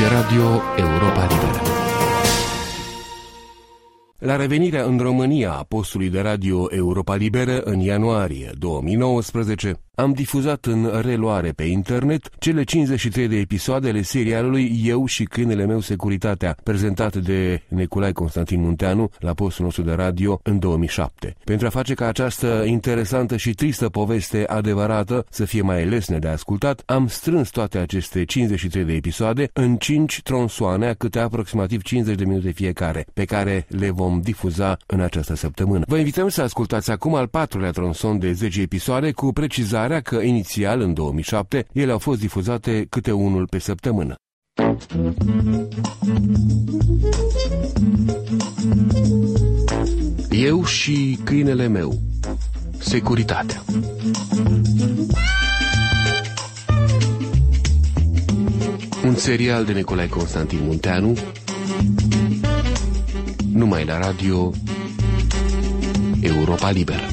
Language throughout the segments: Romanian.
Aici Radio Europa Liberă. La revenirea în România a postului de radio Europa Liberă în ianuarie 2019, am difuzat în reluare pe internet cele 53 de episoade ale serialului Eu și câinele meu Securitatea, prezentat de Neculai Constantin Munteanu la postul nostru de radio în 2007. Pentru a face ca această interesantă și tristă poveste adevărată să fie mai lesne de ascultat, am strâns toate aceste 53 de episoade în 5 tronsoane a câte aproximativ 50 de minute fiecare, pe care le vom difuza în această săptămână. Vă invităm să ascultați acum al patrulea tronson de 10 episoade cu precizare declararea că inițial, în 2007, ele au fost difuzate câte unul pe săptămână. Eu și câinele meu. Securitatea. Un serial de Nicolae Constantin Munteanu numai la radio Europa Liberă.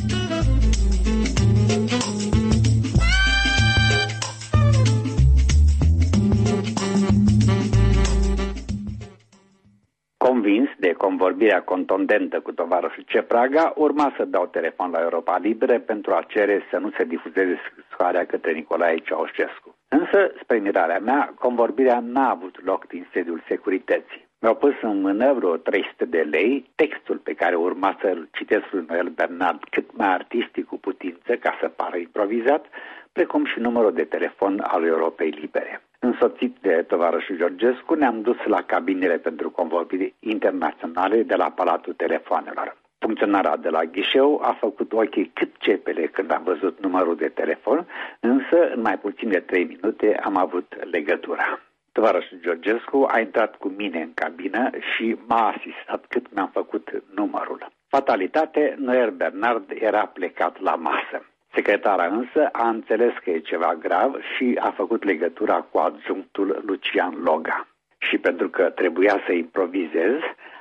convorbirea contundentă cu tovarășul Cepraga, urma să dau telefon la Europa Libre pentru a cere să nu se difuzeze scrisoarea către Nicolae Ceaușescu. Însă, spre mirarea mea, convorbirea n-a avut loc din sediul securității. Mi-au pus în mână vreo 300 de lei textul pe care urma să-l citesc lui Noel Bernard cât mai artistic cu putință ca să pară improvizat, precum și numărul de telefon al Europei Libere. Însoțit de tovarășul Georgescu, ne-am dus la cabinele pentru convorbiri internaționale de la Palatul Telefonelor. Funcționara de la ghișeu a făcut ochii cât cepele când am văzut numărul de telefon, însă în mai puțin de trei minute am avut legătura. Tovarășul Georgescu a intrat cu mine în cabină și m-a asistat cât mi-am făcut numărul. Fatalitate, Noer Bernard era plecat la masă. Secretara însă a înțeles că e ceva grav și a făcut legătura cu adjunctul Lucian Loga. Și pentru că trebuia să improvizez,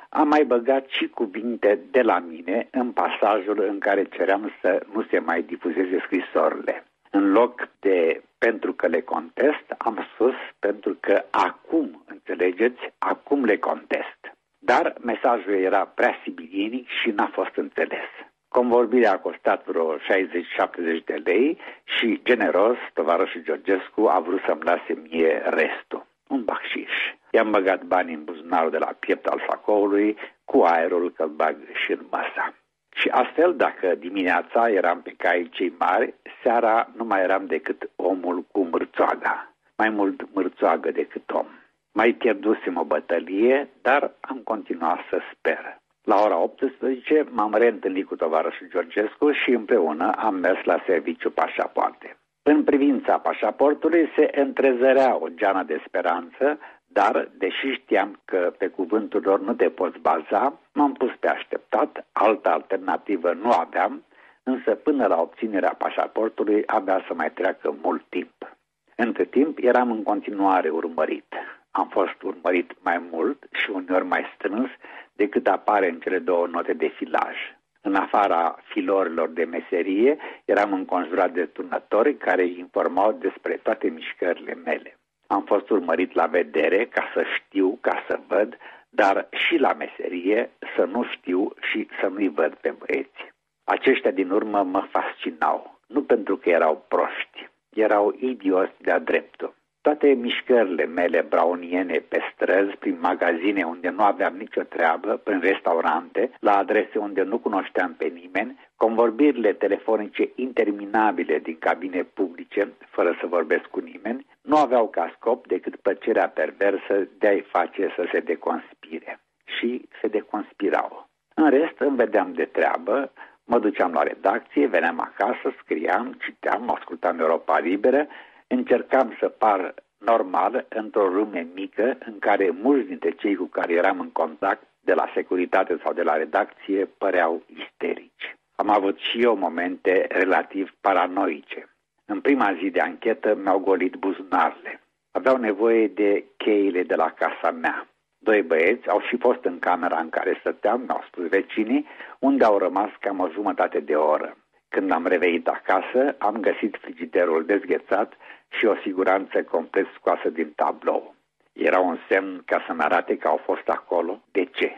am mai băgat și cuvinte de la mine în pasajul în care ceream să nu se mai difuzeze scrisorile. În loc de pentru că le contest, am spus pentru că acum, înțelegeți, acum le contest. Dar mesajul era prea sibilienic și n-a fost înțeles. Convorbirea a costat vreo 60-70 de lei și generos, tovarășul Georgescu a vrut să-mi lase mie restul, un bacșiș. I-am băgat bani în buzunarul de la piept al sacoului cu aerul că bag și în masa. Și astfel, dacă dimineața eram pe cai cei mari, seara nu mai eram decât omul cu mârțoaga. Mai mult mârțoagă decât om. Mai pierdusem o bătălie, dar am continuat să sper. La ora 18 m-am reîntâlnit cu tovarășul Georgescu și împreună am mers la serviciu pașapoarte. În privința pașaportului se întrezărea o geană de speranță, dar, deși știam că pe cuvântul lor nu te poți baza, m-am pus pe așteptat, altă alternativă nu aveam, însă până la obținerea pașaportului abia să mai treacă mult timp. Între timp eram în continuare urmărit. Am fost urmărit mai mult și uneori mai strâns decât apare în cele două note de filaj. În afara filorilor de meserie, eram înconjurat de turnători care îi informau despre toate mișcările mele. Am fost urmărit la vedere ca să știu, ca să văd, dar și la meserie să nu știu și să nu-i văd pe băieți. Aceștia din urmă mă fascinau, nu pentru că erau proști, erau idioți de-a dreptul. Toate mișcările mele brauniene pe străzi, prin magazine unde nu aveam nicio treabă, prin restaurante, la adrese unde nu cunoșteam pe nimeni, convorbirile telefonice interminabile din cabine publice, fără să vorbesc cu nimeni, nu aveau ca scop decât plăcerea perversă de a-i face să se deconspire. Și se deconspirau. În rest, îmi vedeam de treabă, mă duceam la redacție, veneam acasă, scriam, citeam, ascultam Europa Liberă încercam să par normal într-o lume mică în care mulți dintre cei cu care eram în contact de la securitate sau de la redacție păreau isterici. Am avut și eu momente relativ paranoice. În prima zi de anchetă mi-au golit buzunarele. Aveau nevoie de cheile de la casa mea. Doi băieți au și fost în camera în care stăteam, mi-au spus vecinii, unde au rămas cam o jumătate de oră. Când am revenit acasă, am găsit frigiderul dezghețat și o siguranță complet scoasă din tablou. Era un semn ca să-mi arate că au fost acolo. De ce?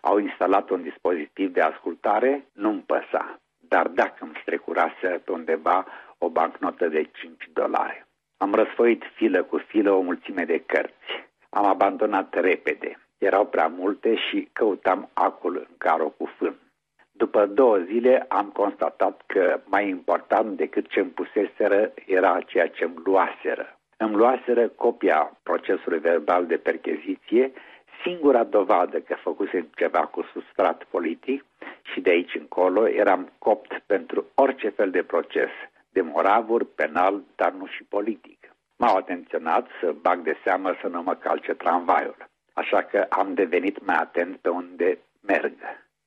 Au instalat un dispozitiv de ascultare? Nu-mi păsa. Dar dacă îmi strecurase pe undeva o bancnotă de 5 dolari. Am răsfoit filă cu filă o mulțime de cărți. Am abandonat repede. Erau prea multe și căutam acul în caro cu fân. După două zile am constatat că mai important decât ce îmi puseseră era ceea ce îmi luaseră. Îmi luaseră copia procesului verbal de percheziție, singura dovadă că făcusem ceva cu substrat politic și de aici încolo eram copt pentru orice fel de proces, de moravuri, penal, dar nu și politic. M-au atenționat să bag de seamă să nu mă calce tramvaiul, așa că am devenit mai atent pe unde merg.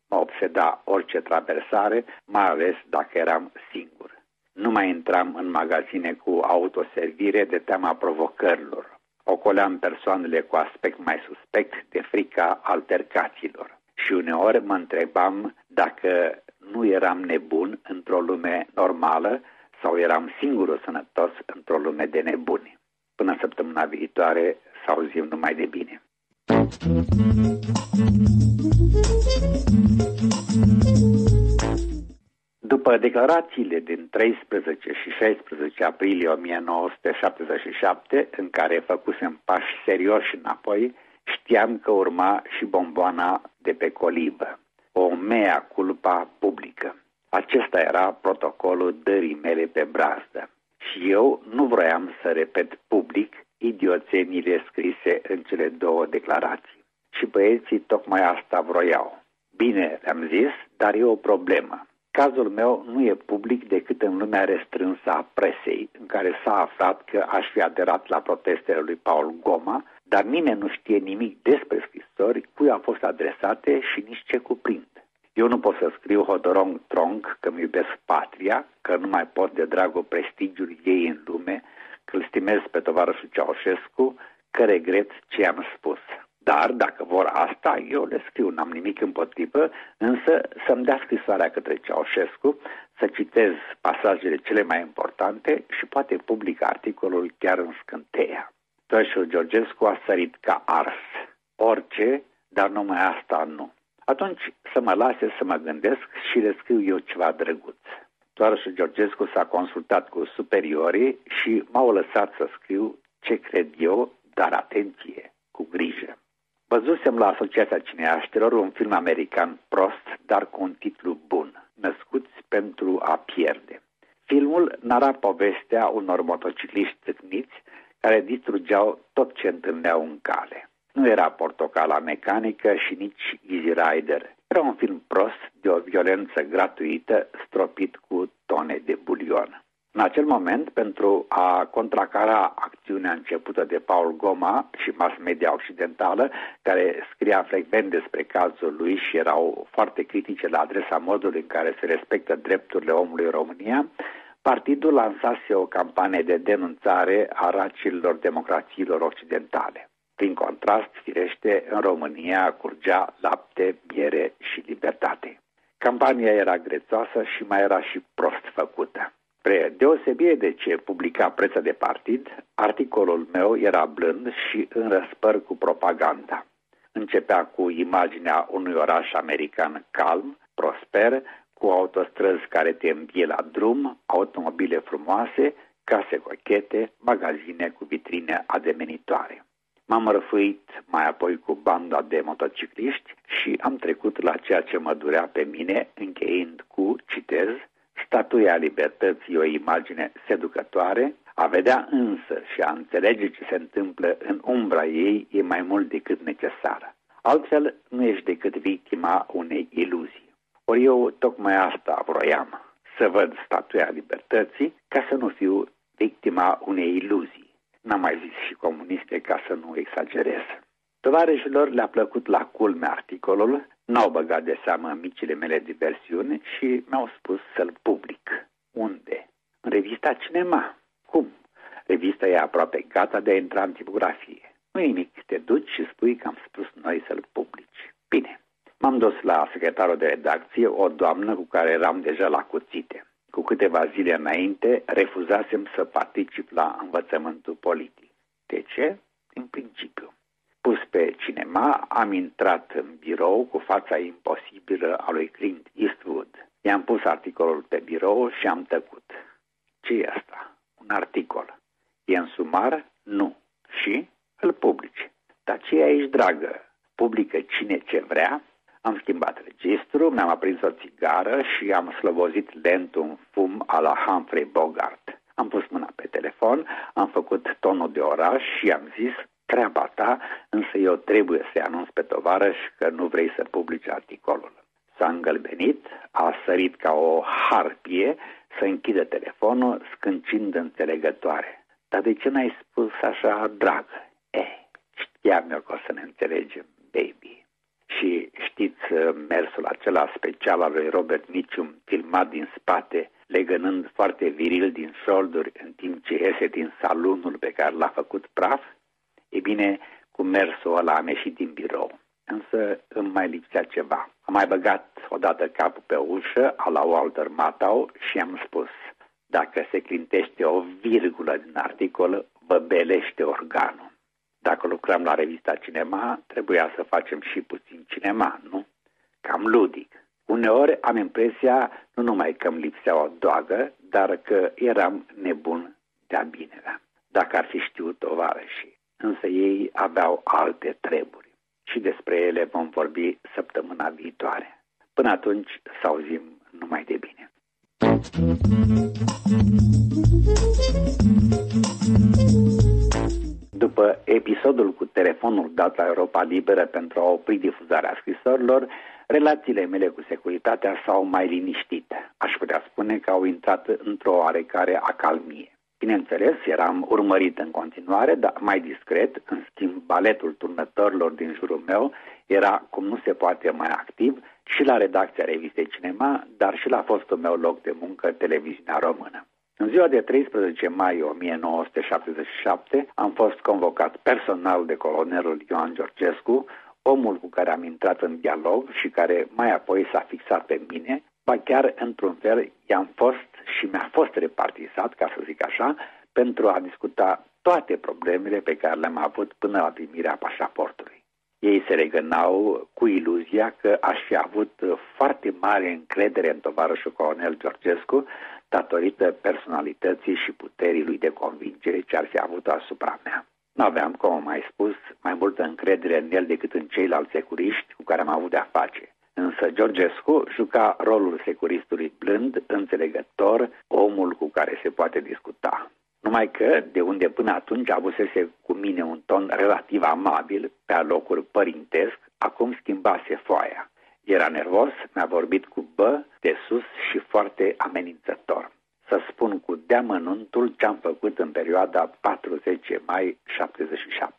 Mă obseda orice traversare, mai ales dacă eram singur. Nu mai intram în magazine cu autoservire de teama provocărilor. Ocoleam persoanele cu aspect mai suspect de frica altercațiilor. Și uneori mă întrebam dacă nu eram nebun într-o lume normală sau eram singurul sănătos într-o lume de nebuni. Până săptămâna viitoare să auzim numai de bine. După declarațiile din 13 și 16 aprilie 1977, în care făcusem pași serioși înapoi, știam că urma și bomboana de pe colibă, o mea culpa publică. Acesta era protocolul dării mele pe brazdă. Și eu nu vroiam să repet public idioțenile scrise în cele două declarații. Și băieții tocmai asta vroiau. Bine, le-am zis, dar e o problemă. Cazul meu nu e public decât în lumea restrânsă a presei, în care s-a aflat că aș fi aderat la protestele lui Paul Goma, dar nimeni nu știe nimic despre scrisori, cui au fost adresate și nici ce cuprind. Eu nu pot să scriu Hodorong Tronc că mi iubesc patria, că nu mai pot de dragul prestigiului ei în lume, că îl stimez pe tovarășul Ceaușescu, că regret ce am spus. Dar, dacă vor asta, eu le scriu, n-am nimic împotrivă, însă să-mi dea scrisoarea către Ceaușescu, să citez pasajele cele mai importante și poate public articolul chiar în scânteia. Tășul Georgescu a sărit ca ars. Orice, dar numai asta nu. Atunci să mă lase să mă gândesc și le scriu eu ceva drăguț. Toarășul Georgescu s-a consultat cu superiorii și m-au lăsat să scriu ce cred eu, dar atenție, cu grijă. Văzusem la Asociația Cineaștelor un film american prost, dar cu un titlu bun, Născuți pentru a pierde. Filmul nara povestea unor motocicliști tâcniți care distrugeau tot ce întâlneau în cale. Nu era portocala mecanică și nici Easy Rider. Era un film prost de o violență gratuită stropit cu tone de bulion. În acel moment, pentru a contracara acțiunea începută de Paul Goma și mass media occidentală, care scria frecvent despre cazul lui și erau foarte critice la adresa modului în care se respectă drepturile omului în România, partidul lansase o campanie de denunțare a racilor democrațiilor occidentale. Prin contrast, firește, în România curgea lapte, miere și libertate. Campania era grețoasă și mai era și prost făcută. Spre deosebire de ce publica preța de partid, articolul meu era blând și în răspăr cu propaganda. Începea cu imaginea unui oraș american calm, prosper, cu autostrăzi care te îmbie la drum, automobile frumoase, case cochete, magazine cu vitrine ademenitoare. M-am răfuit mai apoi cu banda de motocicliști și am trecut la ceea ce mă durea pe mine, încheind cu, citez, Statuia libertății o imagine seducătoare, a vedea însă și a înțelege ce se întâmplă în umbra ei e mai mult decât necesară. Altfel, nu ești decât victima unei iluzii. Ori eu tocmai asta vroiam, să văd statuia libertății ca să nu fiu victima unei iluzii. N-am mai zis și comuniste ca să nu exagerez. Tovarășilor le-a plăcut la culme articolul, n-au băgat de seamă micile mele diversiuni și mi-au spus să-l public. Unde? În revista Cinema. Cum? Revista e aproape gata de a intra în tipografie. nu e nimic, te duci și spui că am spus noi să-l publici. Bine, m-am dus la secretarul de redacție, o doamnă cu care eram deja la cuțite. Cu câteva zile înainte, refuzasem să particip la învățământul politic. De ce? În principiu cinema, am intrat în birou cu fața imposibilă a lui Clint Eastwood. I-am pus articolul pe birou și am tăcut. ce e asta? Un articol. E în sumar? Nu. Și îl publici. Dar ce e aici, dragă? Publică cine ce vrea? Am schimbat registru, mi-am aprins o țigară și am slobozit lent un fum a la Humphrey Bogart. Am pus mâna pe telefon, am făcut tonul de oraș și am zis treaba ta, însă eu trebuie să-i anunț pe tovarăș că nu vrei să publici articolul. S-a îngălbenit, a sărit ca o harpie să închidă telefonul, scâncind înțelegătoare. Dar de ce n-ai spus așa, dragă? Eh, știam eu că o să ne înțelegem, baby. Și știți mersul acela special al lui Robert Mitchum, filmat din spate, legănând foarte viril din șolduri în timp ce iese din salunul pe care l-a făcut praf? E bine, cu mersul ăla am ieșit din birou. Însă îmi mai lipsea ceva. Am mai băgat odată capul pe ușă a la Walter Matau și am spus dacă se clintește o virgulă din articol, vă belește organul. Dacă lucrăm la revista Cinema, trebuia să facem și puțin cinema, nu? Cam ludic. Uneori am impresia nu numai că îmi lipsea o doagă, dar că eram nebun de-a binelea. Dacă ar fi știut tovarășii. Însă ei aveau alte treburi și despre ele vom vorbi săptămâna viitoare. Până atunci, să auzim numai de bine. După episodul cu telefonul dat la Europa Liberă pentru a opri difuzarea scrisorilor, relațiile mele cu securitatea s-au mai liniștit. Aș putea spune că au intrat într-o oarecare acalmie. Bineînțeles, eram urmărit în continuare, dar mai discret, în schimb, baletul turnătorilor din jurul meu era, cum nu se poate, mai activ și la redacția revistei Cinema, dar și la fostul meu loc de muncă, televiziunea română. În ziua de 13 mai 1977 am fost convocat personal de colonelul Ioan Georgescu, omul cu care am intrat în dialog și care mai apoi s-a fixat pe mine, ba chiar într-un fel i-am fost și mi-a fost repartizat, ca să zic așa, pentru a discuta toate problemele pe care le-am avut până la primirea pașaportului. Ei se regănau cu iluzia că aș fi avut foarte mare încredere în tovarășul colonel Georgescu datorită personalității și puterii lui de convingere ce ar fi avut asupra mea. Nu aveam, cum am mai spus, mai multă încredere în el decât în ceilalți securiști cu care am avut de-a face. Însă Georgescu juca rolul securistului blând, înțelegător, omul cu care se poate discuta. Numai că, de unde până atunci avusese cu mine un ton relativ amabil, pe alocuri părintesc, acum schimbase foaia. Era nervos, mi-a vorbit cu bă, de sus și foarte amenințător. Să spun cu deamănuntul ce am făcut în perioada 40 mai 77.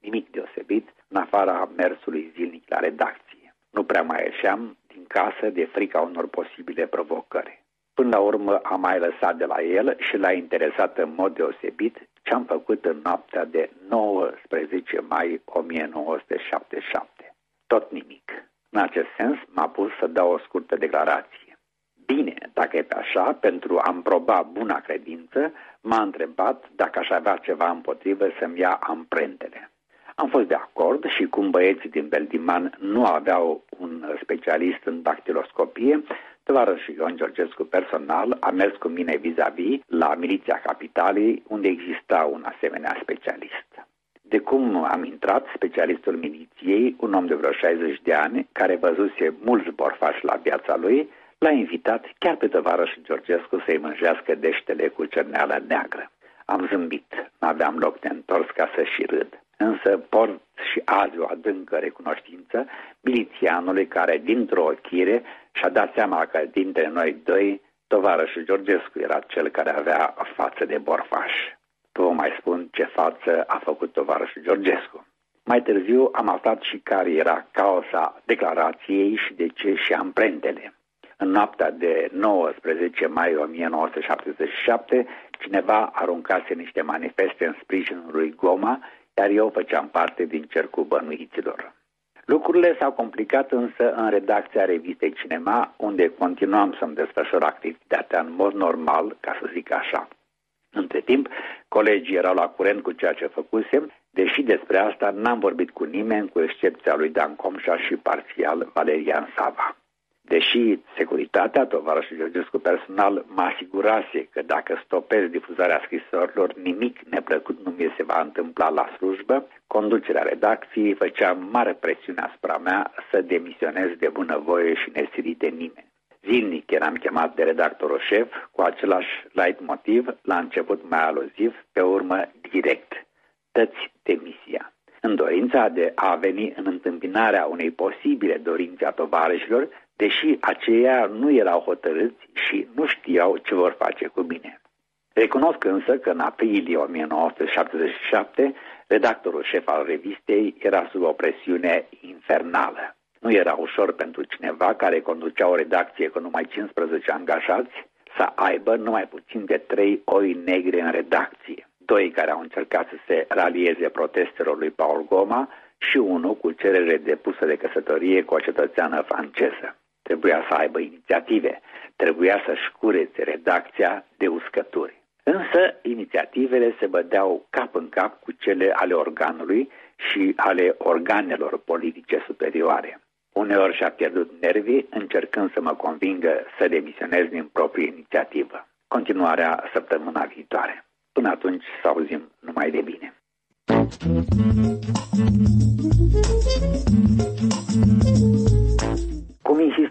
Nimic deosebit, în afara mersului zilnic la redacție. Nu prea mai ieșeam din casă de frica unor posibile provocări. Până la urmă am mai lăsat de la el și l-a interesat în mod deosebit ce am făcut în noaptea de 19 mai 1977. Tot nimic. În acest sens, m-a pus să dau o scurtă declarație. Bine, dacă e pe așa, pentru a-mi proba buna credință, m-a întrebat dacă aș avea ceva împotrivă să-mi ia amprentele. Am fost de acord și cum băieții din Beldiman nu aveau un specialist în dactiloscopie, și Ion Georgescu personal a mers cu mine vis-a-vis -vis la Miliția Capitalei, unde exista un asemenea specialist. De cum am intrat, specialistul miliției, un om de vreo 60 de ani, care văzuse mulți borfași la viața lui, l-a invitat chiar pe și Georgescu să-i mânjească deștele cu cerneală neagră. Am zâmbit, n-aveam loc de întors ca să și râd. Însă port și azi o adâncă recunoștință milițianului care, dintr-o ochire, și-a dat seama că dintre noi doi, tovarășul Georgescu era cel care avea față de borfaș. Vă mai spun ce față a făcut tovarășul Georgescu. Mai târziu am aflat și care era cauza declarației și de ce și amprentele. În noaptea de 19 mai 1977, cineva aruncase niște manifeste în sprijinul lui Goma, iar eu făceam parte din cercul bănuiților. Lucrurile s-au complicat însă în redacția revistei Cinema, unde continuam să-mi desfășor activitatea în mod normal, ca să zic așa. Între timp, colegii erau la curent cu ceea ce făcusem, Deși despre asta n-am vorbit cu nimeni, cu excepția lui Dan Comșa și parțial Valerian Sava. Deși securitatea, tovarășul Georgescu personal, mă asigurase că dacă stopez difuzarea scrisorilor, nimic neplăcut nu mi se va întâmpla la slujbă, conducerea redacției făcea mare presiune asupra mea să demisionez de bunăvoie și nesirit de nimeni. Zilnic eram chemat de redactorul șef cu același light motiv, la început mai aluziv, pe urmă direct. Dăți demisia. În dorința de a veni în întâmpinarea unei posibile dorințe a tovarășilor, deși aceia nu erau hotărâți și nu știau ce vor face cu mine. Recunosc însă că în aprilie 1977, redactorul șef al revistei era sub o presiune infernală. Nu era ușor pentru cineva care conducea o redacție cu numai 15 angajați să aibă numai puțin de trei oi negre în redacție. Doi care au încercat să se ralieze protestelor lui Paul Goma și unul cu cerere depusă de căsătorie cu o cetățeană franceză. Trebuia să aibă inițiative, trebuia să-și curețe redacția de uscături. Însă, inițiativele se bădeau cap în cap cu cele ale organului și ale organelor politice superioare. Uneori și-a pierdut nervii încercând să mă convingă să demisionez din proprie inițiativă. Continuarea săptămâna viitoare. Până atunci să auzim numai de bine.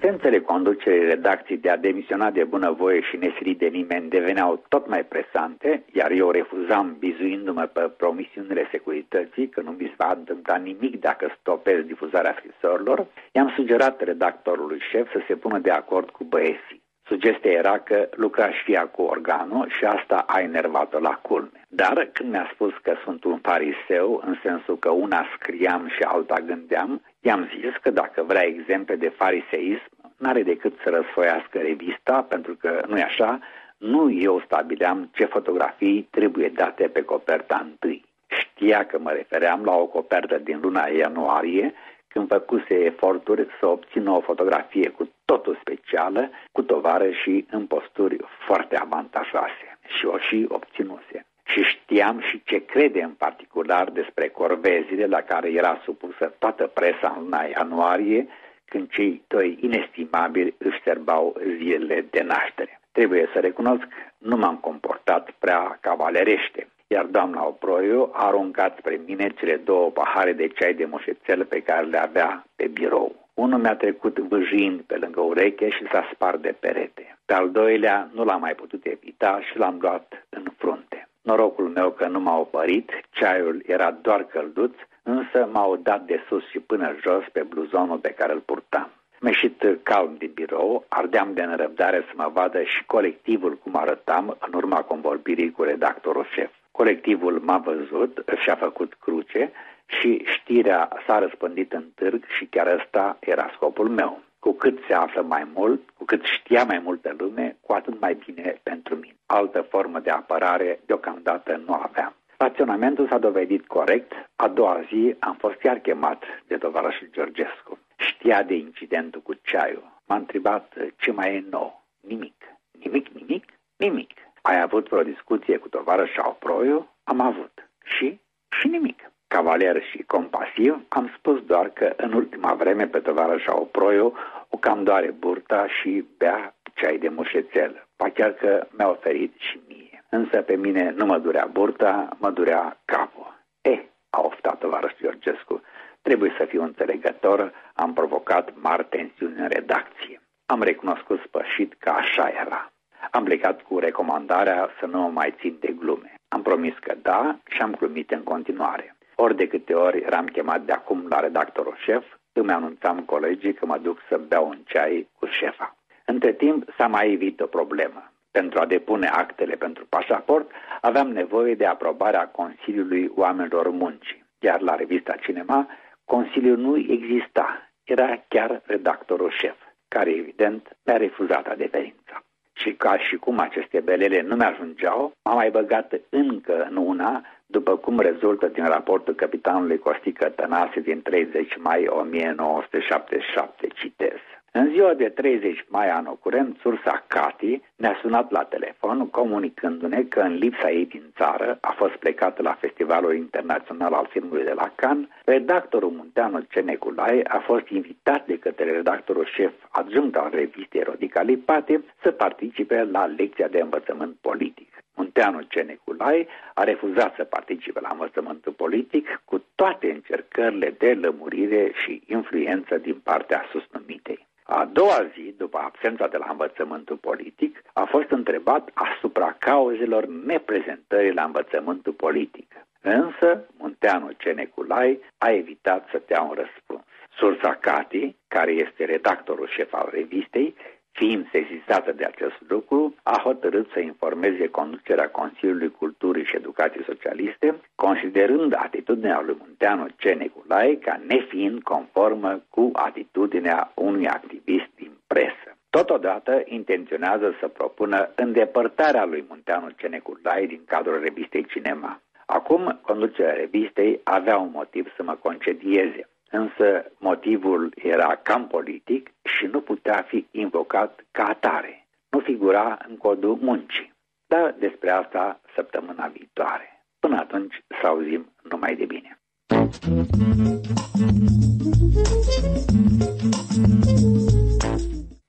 Cum insistențele conducerii redacției de a demisiona de bunăvoie și nesirit de nimeni deveneau tot mai presante, iar eu refuzam, bizuindu-mă pe promisiunile securității că nu mi se va întâmpla nimic dacă stopez difuzarea scrisorilor, i-am sugerat redactorului șef să se pună de acord cu băieții. Sugestia era că lucra și ea cu organul și asta a enervat-o la culme. Dar când mi-a spus că sunt un fariseu, în sensul că una scriam și alta gândeam, i-am zis că dacă vrea exemple de fariseism, n-are decât să răsfoiască revista, pentru că, nu-i așa, nu eu stabileam ce fotografii trebuie date pe coperta întâi. Știa că mă refeream la o copertă din luna ianuarie, când făcuse eforturi să obțină o fotografie cu totul specială, cu tovară și în posturi foarte avantajoase. Și o și obținuse și știam și ce crede în particular despre corvezile la care era supusă toată presa în luna ianuarie, când cei doi inestimabili își serbau zilele de naștere. Trebuie să recunosc, nu m-am comportat prea cavalerește, iar doamna Oproiu a aruncat spre mine cele două pahare de ceai de moșețel pe care le avea pe birou. Unul mi-a trecut vâjind pe lângă ureche și s-a spart de perete. Pe al doilea nu l-am mai putut evita și l-am luat în frunte. Norocul meu că nu m-a opărit, ceaiul era doar călduț, însă m-au dat de sus și până jos pe bluzonul pe care îl purtam. m ieșit calm din birou, ardeam de nerăbdare să mă vadă și colectivul cum arătam în urma convorbirii cu redactorul șef. Colectivul m-a văzut, și-a făcut cruce și știrea s-a răspândit în târg și chiar ăsta era scopul meu. Cu cât se află mai mult, cu cât știa mai multă lume, cu atât mai bine pentru mine. Altă formă de apărare deocamdată nu aveam. Raționamentul s-a dovedit corect. A doua zi am fost chiar chemat de tovarășul Georgescu. Știa de incidentul cu ceaiul. M-a întrebat ce mai e nou. Nimic. Nimic, nimic, nimic. Ai avut vreo discuție cu tovarășul Proiu? Am avut. Și? Și nimic cavaler și compasiv, am spus doar că în ultima vreme pe tovarășa Oproiu o cam doare burta și bea ceai de mușețel. Pa chiar că mi-a oferit și mie. Însă pe mine nu mă durea burta, mă durea capul. E, a oftat tovarăș Georgescu, trebuie să fiu înțelegător, am provocat mari tensiuni în redacție. Am recunoscut spășit că așa era. Am plecat cu recomandarea să nu mă mai țin de glume. Am promis că da și am glumit în continuare. Ori de câte ori eram chemat de acum la redactorul șef, îmi anunțam colegii că mă duc să beau un ceai cu șefa. Între timp s-a mai evit o problemă. Pentru a depune actele pentru pașaport, aveam nevoie de aprobarea Consiliului Oamenilor Muncii. Iar la revista Cinema, Consiliul nu exista, era chiar redactorul șef, care evident mi-a refuzat adeverința. Și ca și cum aceste belele nu mi-ajungeau, m-am mai băgat încă în una după cum rezultă din raportul capitanului Costică Tănase din 30 mai 1977, citez. În ziua de 30 mai anul curent, sursa Cati ne-a sunat la telefon comunicându-ne că în lipsa ei din țară a fost plecată la Festivalul Internațional al Filmului de la Cannes, redactorul Munteanu Ceneculae a fost invitat de către redactorul șef adjunct al revistei Rodica Lipate să participe la lecția de învățământ politic. Munteanu Ceneculae a refuzat să participe la învățământul politic cu toate încercările de lămurire și influență din partea susnumitei. A doua zi, după absența de la învățământul politic, a fost întrebat asupra cauzelor neprezentării la învățământul politic. Însă, Munteanu Ceneculai a evitat să dea un răspuns. Sursa Cati, care este redactorul șef al revistei, fiind sesizată de acest lucru, a hotărât să informeze conducerea Consiliului Culturii și Educației Socialiste, considerând atitudinea lui Munteanu Ceneculae ca nefiind conformă cu atitudinea unui activist din presă. Totodată intenționează să propună îndepărtarea lui Munteanu Ceneculae din cadrul revistei Cinema. Acum, conducerea revistei avea un motiv să mă concedieze însă motivul era cam politic și nu putea fi invocat ca atare. Nu figura în codul muncii. Dar despre asta săptămâna viitoare. Până atunci să auzim numai de bine.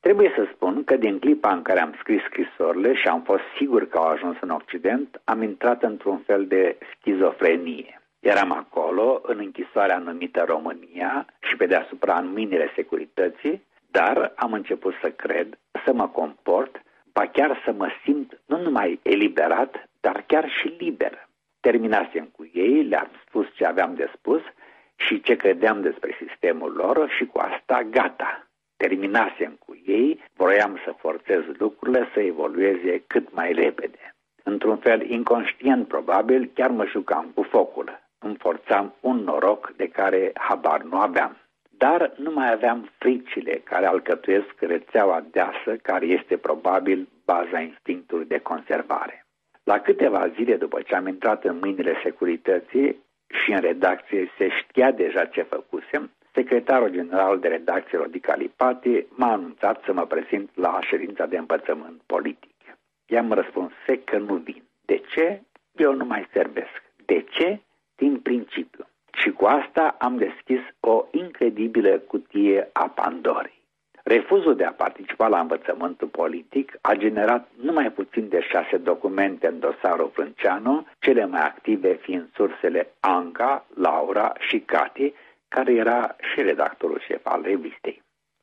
Trebuie să spun că din clipa în care am scris scrisorile și am fost sigur că au ajuns în Occident, am intrat într-un fel de schizofrenie. Eram acolo, în închisoarea numită România și pe deasupra în mâinile securității, dar am început să cred, să mă comport, ba chiar să mă simt nu numai eliberat, dar chiar și liber. Terminasem cu ei, le-am spus ce aveam de spus și ce credeam despre sistemul lor și cu asta gata. Terminasem cu ei, vroiam să forțez lucrurile să evolueze cât mai repede. Într-un fel inconștient probabil, chiar mă jucam cu focul îmi forțam un noroc de care habar nu aveam. Dar nu mai aveam fricile care alcătuiesc rețeaua deasă, care este probabil baza instinctului de conservare. La câteva zile după ce am intrat în mâinile securității și în redacție se știa deja ce făcusem, secretarul general de redacție Rodica Lipati m-a anunțat să mă prezint la ședința de învățământ politic. I-am răspuns sec că nu vin. De ce? Eu nu mai servesc. De ce? din principiu. Și cu asta am deschis o incredibilă cutie a Pandorei. Refuzul de a participa la învățământul politic a generat numai puțin de șase documente în dosarul Frânceanu, cele mai active fiind sursele Anca, Laura și Cati, care era și redactorul șef al revistei.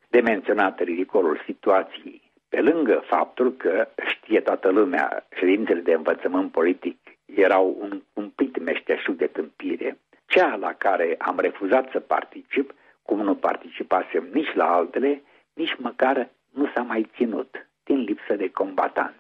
De menționat ridicolul situației, pe lângă faptul că știe toată lumea ședințele de învățământ politic erau un cumplit meșteșug de tâmpire, cea la care am refuzat să particip, cum nu participasem nici la altele, nici măcar nu s-a mai ținut, din lipsă de combatanți.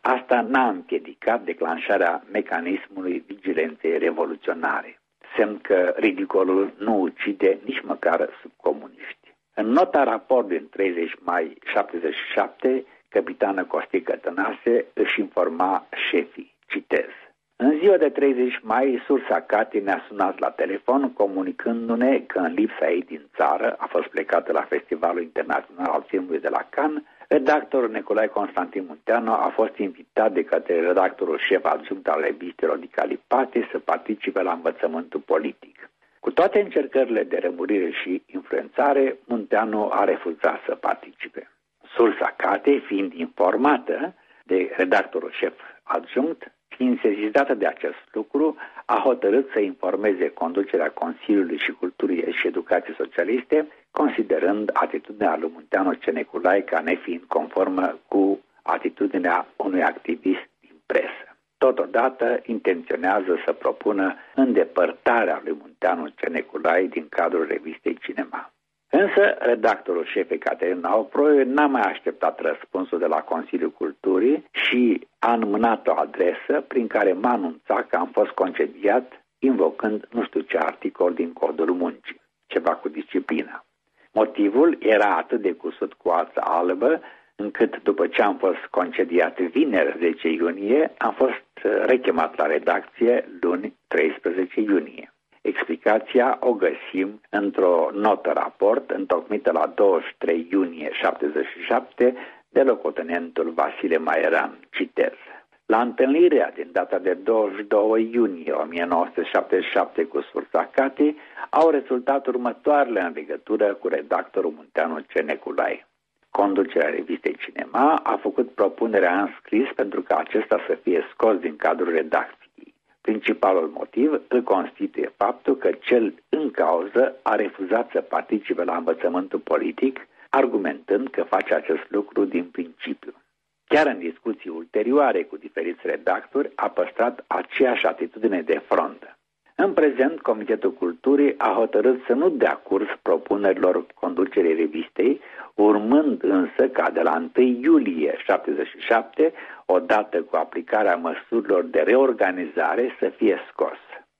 Asta n-a împiedicat declanșarea mecanismului vigilenței revoluționare, semn că ridicolul nu ucide nici măcar sub comuniști. În nota raport din 30 mai 77, capitană Costică Tănase își informa șefii, citez, în ziua de 30 mai, sursa Cati ne-a sunat la telefon comunicându-ne că în lipsa ei din țară a fost plecată la Festivalul Internațional al Filmului de la Cannes, redactorul Nicolae Constantin Munteanu a fost invitat de către redactorul șef adjunct al revistei Rodica Lipate să participe la învățământul politic. Cu toate încercările de rămurire și influențare, Munteanu a refuzat să participe. Sursa Cate, fiind informată de redactorul șef adjunct, Fiind sezizată de acest lucru, a hotărât să informeze conducerea Consiliului și Culturii și Educației Socialiste, considerând atitudinea lui Munteanu Ceneculai ca nefiind conformă cu atitudinea unui activist din presă. Totodată intenționează să propună îndepărtarea lui Munteanu Ceneculai din cadrul revistei Cinema. Însă, redactorul șef Ecaterina Oproiu n-a mai așteptat răspunsul de la Consiliul Culturii și a înmânat o adresă prin care m-a anunțat că am fost concediat invocând nu știu ce articol din codul muncii, ceva cu disciplina. Motivul era atât de cusut cu ața albă, încât după ce am fost concediat vineri 10 iunie, am fost rechemat la redacție luni 13 iunie. Explicația o găsim într-o notă raport întocmită la 23 iunie 77 de locotenentul Vasile Maeran. Citez. La întâlnirea din data de 22 iunie 1977 cu Sursa Cati au rezultat următoarele în legătură cu redactorul Munteanu Ceneculai. Conducerea revistei Cinema a făcut propunerea în scris pentru ca acesta să fie scos din cadrul redacției. Principalul motiv îl constituie faptul că cel în cauză a refuzat să participe la învățământul politic, argumentând că face acest lucru din principiu. Chiar în discuții ulterioare cu diferiți redactori a păstrat aceeași atitudine de frontă. În prezent, Comitetul Culturii a hotărât să nu dea curs propunerilor conducerii revistei, urmând însă ca de la 1 iulie 77, odată cu aplicarea măsurilor de reorganizare, să fie scos.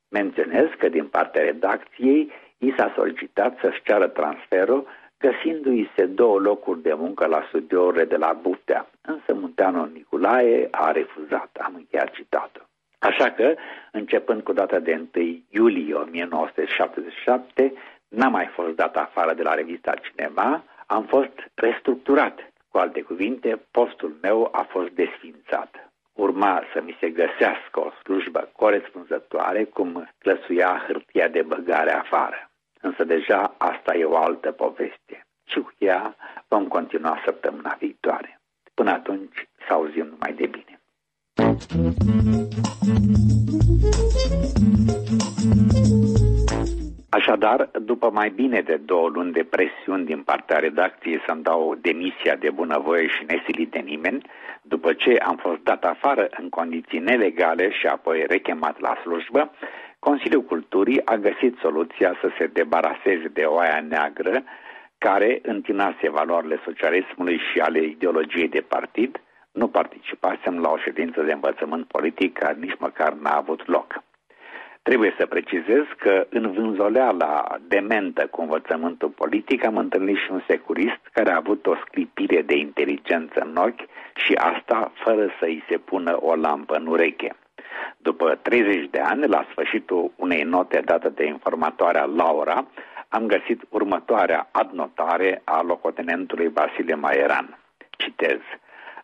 Menționez că din partea redacției i s-a solicitat să-și ceară transferul găsindu-i se două locuri de muncă la studiourile de la Buftea, însă Munteanu Nicolae a refuzat, am încheiat citatul. Așa că, începând cu data de 1 iulie 1977, n-am mai fost dat afară de la revista Cinema, am fost restructurat. Cu alte cuvinte, postul meu a fost desfințat. Urma să mi se găsească o slujbă corespunzătoare cum clăsuia hârtia de băgare afară. Însă deja asta e o altă poveste. Și cu ea vom continua săptămâna viitoare. Până atunci, să auzim numai de bine. Așadar, după mai bine de două luni de presiuni din partea redacției să-mi dau demisia de bunăvoie și nesilit de nimeni, după ce am fost dat afară în condiții nelegale și apoi rechemat la slujbă, Consiliul Culturii a găsit soluția să se debaraseze de oaia neagră care întinase valorile socialismului și ale ideologiei de partid, nu participasem la o ședință de învățământ politic care nici măcar n-a avut loc. Trebuie să precizez că în vânzoleala dementă cu învățământul politic am întâlnit și un securist care a avut o sclipire de inteligență în ochi și asta fără să îi se pună o lampă în ureche. După 30 de ani, la sfârșitul unei note date de informatoarea Laura, am găsit următoarea adnotare a locotenentului Vasile Maeran. Citez.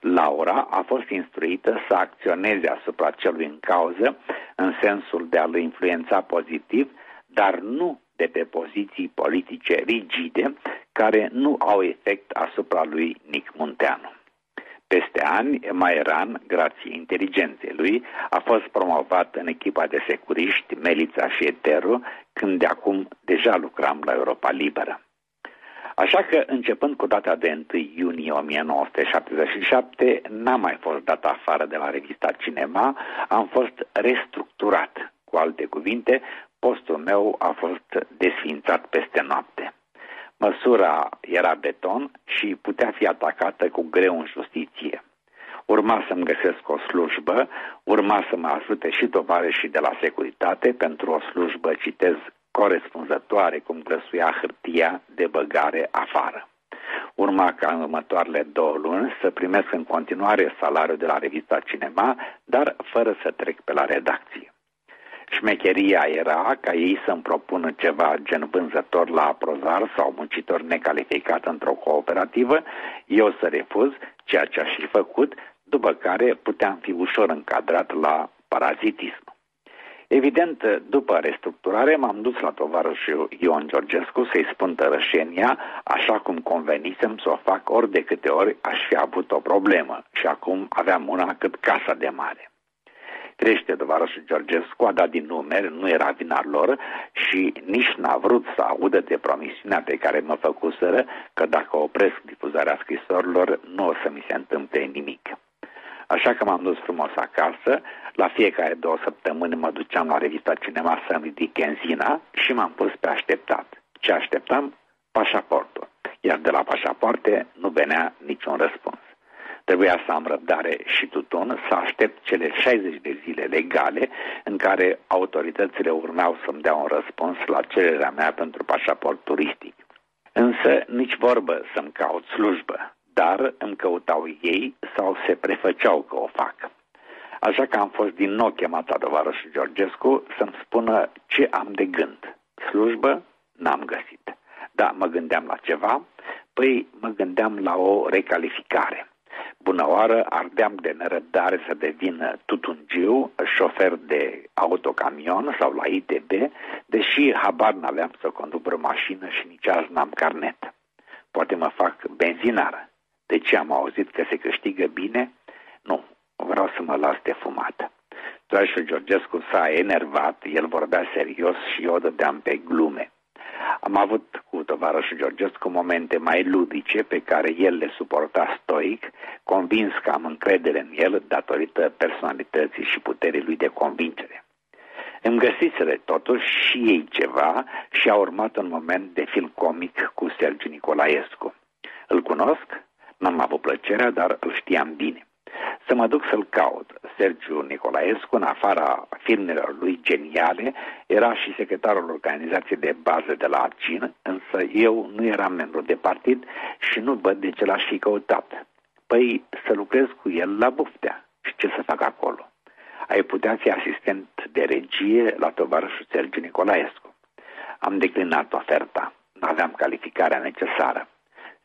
Laura a fost instruită să acționeze asupra celui în cauză în sensul de a-l influența pozitiv, dar nu de pe poziții politice rigide care nu au efect asupra lui Nic Munteanu. Peste ani, Maeran, grație inteligenței lui, a fost promovat în echipa de securiști Melița și Eteru, când de acum deja lucram la Europa Liberă. Așa că, începând cu data de 1 iunie 1977, n-am mai fost dat afară de la revista Cinema, am fost restructurat. Cu alte cuvinte, postul meu a fost desfințat peste noapte. Măsura era beton și putea fi atacată cu greu în justiție. Urma să-mi găsesc o slujbă, urma să mă ajute și tovarășii de la securitate pentru o slujbă, citez, corespunzătoare cum grăsuia hârtia de băgare afară. Urma ca în următoarele două luni să primesc în continuare salariul de la revista Cinema, dar fără să trec pe la redacție. Șmecheria era ca ei să-mi propună ceva gen vânzător la prozar sau muncitor necalificat într-o cooperativă, eu să refuz ceea ce aș fi făcut, după care puteam fi ușor încadrat la parazitism. Evident, după restructurare m-am dus la tovarășul Ion Georgescu să-i spun tărășenia, așa cum convenisem să o fac ori de câte ori aș fi avut o problemă și acum aveam una cât casa de mare. Crește tovarășul Georgescu a dat din numeri, nu era vina lor și nici n-a vrut să audă de promisiunea pe care mă făcuseră că dacă opresc difuzarea scrisorilor nu o să mi se întâmple nimic. Așa că m-am dus frumos acasă, la fiecare două săptămâni mă duceam la revista Cinema să-mi ridic enzina și m-am pus pe așteptat. Ce așteptam? Pașaportul. Iar de la pașapoarte nu venea niciun răspuns. Trebuia să am răbdare și tuton să aștept cele 60 de zile legale în care autoritățile urmeau să-mi dea un răspuns la cererea mea pentru pașaport turistic. Însă nici vorbă să-mi caut slujbă, dar îmi căutau ei sau se prefăceau că o fac. Așa că am fost din nou chemat la tovarășul Georgescu să-mi spună ce am de gând. Slujbă n-am găsit. Da, mă gândeam la ceva, păi mă gândeam la o recalificare. Bună oară, ardeam de nerăbdare să devină tutungiu, șofer de autocamion sau la ITB, deși habar n-aveam să conduc o mașină și nici azi n-am carnet. Poate mă fac benzinară. De ce am auzit că se câștigă bine? Nu, vreau să mă las de fumat. Toașul Georgescu s-a enervat, el vorbea serios și eu dădeam pe glume. Am avut cu tovarășul Georgescu momente mai ludice pe care el le suporta stoic, convins că am încredere în el datorită personalității și puterii lui de convingere. Îmi găsiseră totuși și ei ceva și a urmat un moment de film comic cu Sergiu Nicolaescu. Îl cunosc? N-am avut plăcerea, dar îl știam bine să mă duc să-l caut. Sergiu Nicolaescu, în afara filmelor lui geniale, era și secretarul organizației de bază de la Arcin, însă eu nu eram membru de partid și nu văd de ce l-aș fi căutat. Păi să lucrez cu el la buftea. Și ce să fac acolo? Ai putea fi asistent de regie la tovarășul Sergiu Nicolaescu. Am declinat oferta. Nu aveam calificarea necesară.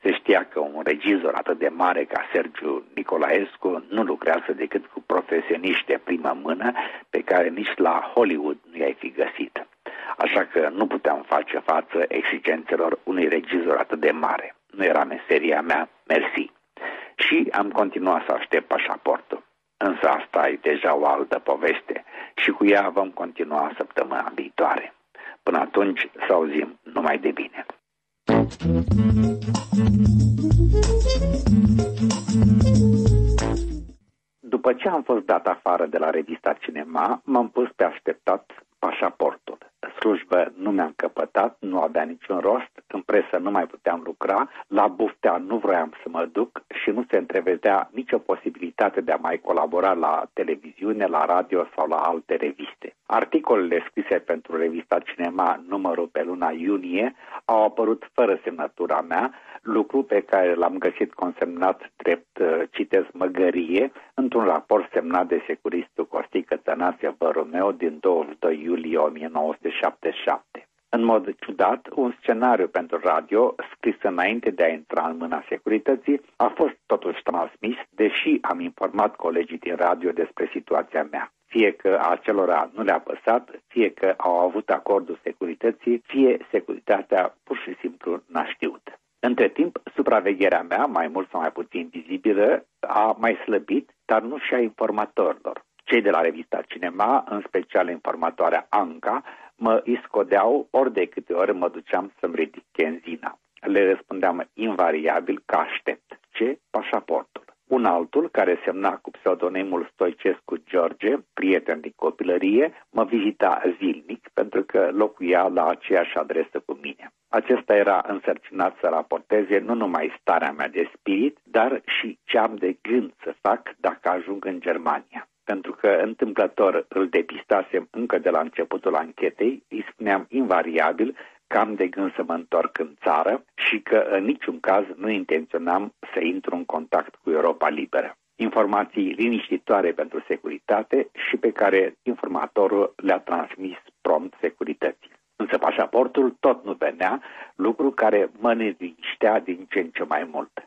Se știa că un regizor atât de mare ca Sergiu Nicolaescu nu lucrează decât cu profesioniști de primă mână pe care nici la Hollywood nu i-ai fi găsit. Așa că nu puteam face față exigențelor unui regizor atât de mare. Nu era meseria mea, mersi. Și am continuat să aștept pașaportul. Însă asta e deja o altă poveste și cu ea vom continua săptămâna viitoare. Până atunci să auzim numai de bine. După ce am fost dat afară de la revista Cinema, m-am pus pe așteptat pașaportul. Slujbă nu mi-am căpătat, nu avea niciun rost, în presă nu mai puteam lucra, la buftea nu vroiam să mă duc și nu se întrevedea nicio posibilitate de a mai colabora la televiziune, la radio sau la alte reviste. Articolele scrise pentru revista Cinema numărul pe luna iunie au apărut fără semnătura mea, lucru pe care l-am găsit consemnat drept, uh, citez, măgărie, într-un raport semnat de securistul Costică Tănase Băromeu din 22 iulie 1977. În mod ciudat, un scenariu pentru radio, scris înainte de a intra în mâna securității, a fost totuși transmis, deși am informat colegii din radio despre situația mea fie că acelora nu le-a păsat, fie că au avut acordul securității, fie securitatea pur și simplu n-a știut. Între timp, supravegherea mea, mai mult sau mai puțin vizibilă, a mai slăbit, dar nu și a informatorilor. Cei de la revista Cinema, în special informatoarea Anca, mă iscodeau ori de câte ori mă duceam să-mi ridic chenzina. Le răspundeam invariabil că aștept. Ce? Pașaportul. Un altul, care semna cu pseudonimul Stoicescu George, prieten din copilărie, mă vizita zilnic pentru că locuia la aceeași adresă cu mine. Acesta era însărcinat să raporteze nu numai starea mea de spirit, dar și ce am de gând să fac dacă ajung în Germania. Pentru că întâmplător îl depistasem încă de la începutul anchetei, îi spuneam invariabil că am de gând să mă întorc în țară și că în niciun caz nu intenționam să intru în contact cu Europa Liberă. Informații liniștitoare pentru securitate și pe care informatorul le-a transmis prompt securității. Însă pașaportul tot nu venea, lucru care mă neliniștea din ce în ce mai mult.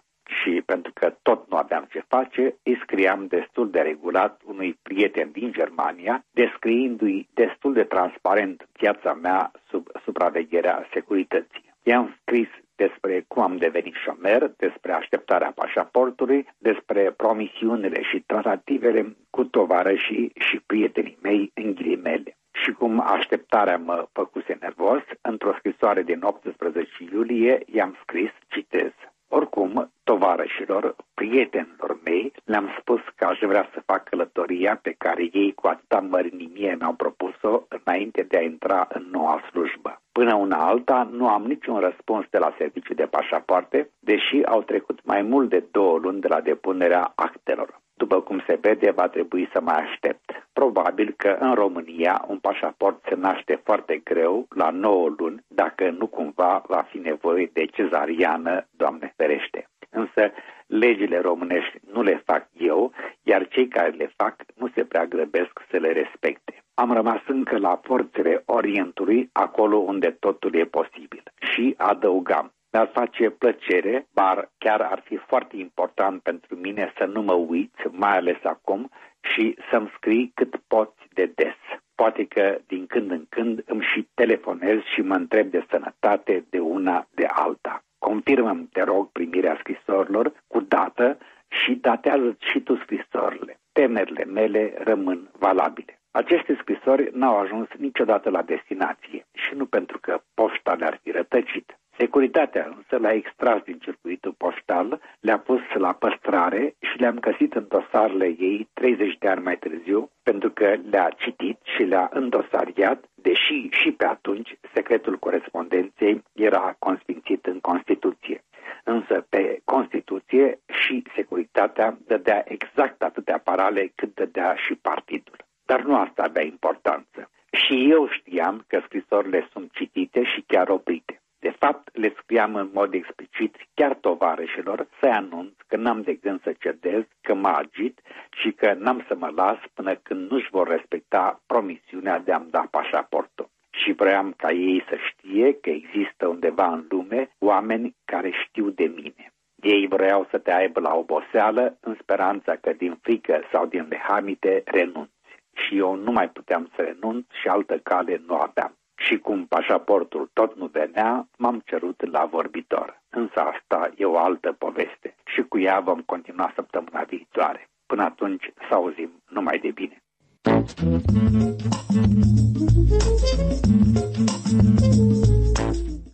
Și pentru că tot nu aveam ce face, îi scriam destul de regulat unui prieten din Germania, descriindu-i destul de transparent viața mea sub supravegherea securității. I-am scris despre cum am devenit șomer, despre așteptarea pașaportului, despre promisiunile și tratativele cu tovarășii și prietenii mei în ghilimele și cum așteptarea mă făcuse nervos, într-o scrisoare din 18 iulie i-am scris, citez, oricum, tovarășilor, prietenilor mei, le-am spus că aș vrea să fac călătoria pe care ei cu atâta mărinimie mi-au propus-o înainte de a intra în noua slujbă. Până una alta, nu am niciun răspuns de la serviciu de pașapoarte, deși au trecut mai mult de două luni de la depunerea actelor. După cum se vede, va trebui să mai aștept. Probabil că în România un pașaport se naște foarte greu, la 9 luni, dacă nu cumva va fi nevoie de cezariană, Doamne ferește. Însă Legile românești nu le fac eu, iar cei care le fac nu se prea grăbesc să le respecte. Am rămas încă la forțele Orientului, acolo unde totul e posibil. Și adăugam, mi-ar face plăcere, dar chiar ar fi foarte important pentru mine să nu mă uiți, mai ales acum, și să-mi scrii cât poți de des. Poate că din când în când îmi și telefonez și mă întreb de sănătate de una de alta. confirmă te rog, primirea scrisorilor cu dată și datează și tu scrisorile. Temerile mele rămân valabile. Aceste scrisori n-au ajuns niciodată la destinație și nu pentru că poșta le-ar fi rătăcit. Securitatea însă l-a extras din circuitul poștal, le-a pus la păstrare și le-am găsit în dosarele ei 30 de ani mai târziu, pentru că le-a citit și le-a îndosariat, deși și pe atunci secretul corespondenței era consfințit în Constituție. Însă pe Constituție și securitatea dădea exact atâtea parale cât dădea și partidul. Dar nu asta avea importanță. Și eu știam că scrisorile sunt citite și chiar oprite. De fapt, le scriam în mod explicit chiar tovarășilor să-i anunț că n-am de gând să cedez, că mă agit și că n-am să mă las până când nu-și vor respecta promisiunea de a-mi da pașaportul. Și vreau ca ei să știe că există undeva în lume oameni care știu de mine. Ei vreau să te aibă la oboseală în speranța că din frică sau din lehamite renunți. Și eu nu mai puteam să renunț și altă cale nu aveam și cum pașaportul tot nu venea, m-am cerut la vorbitor. Însă asta e o altă poveste și cu ea vom continua săptămâna viitoare. Până atunci să auzim numai de bine.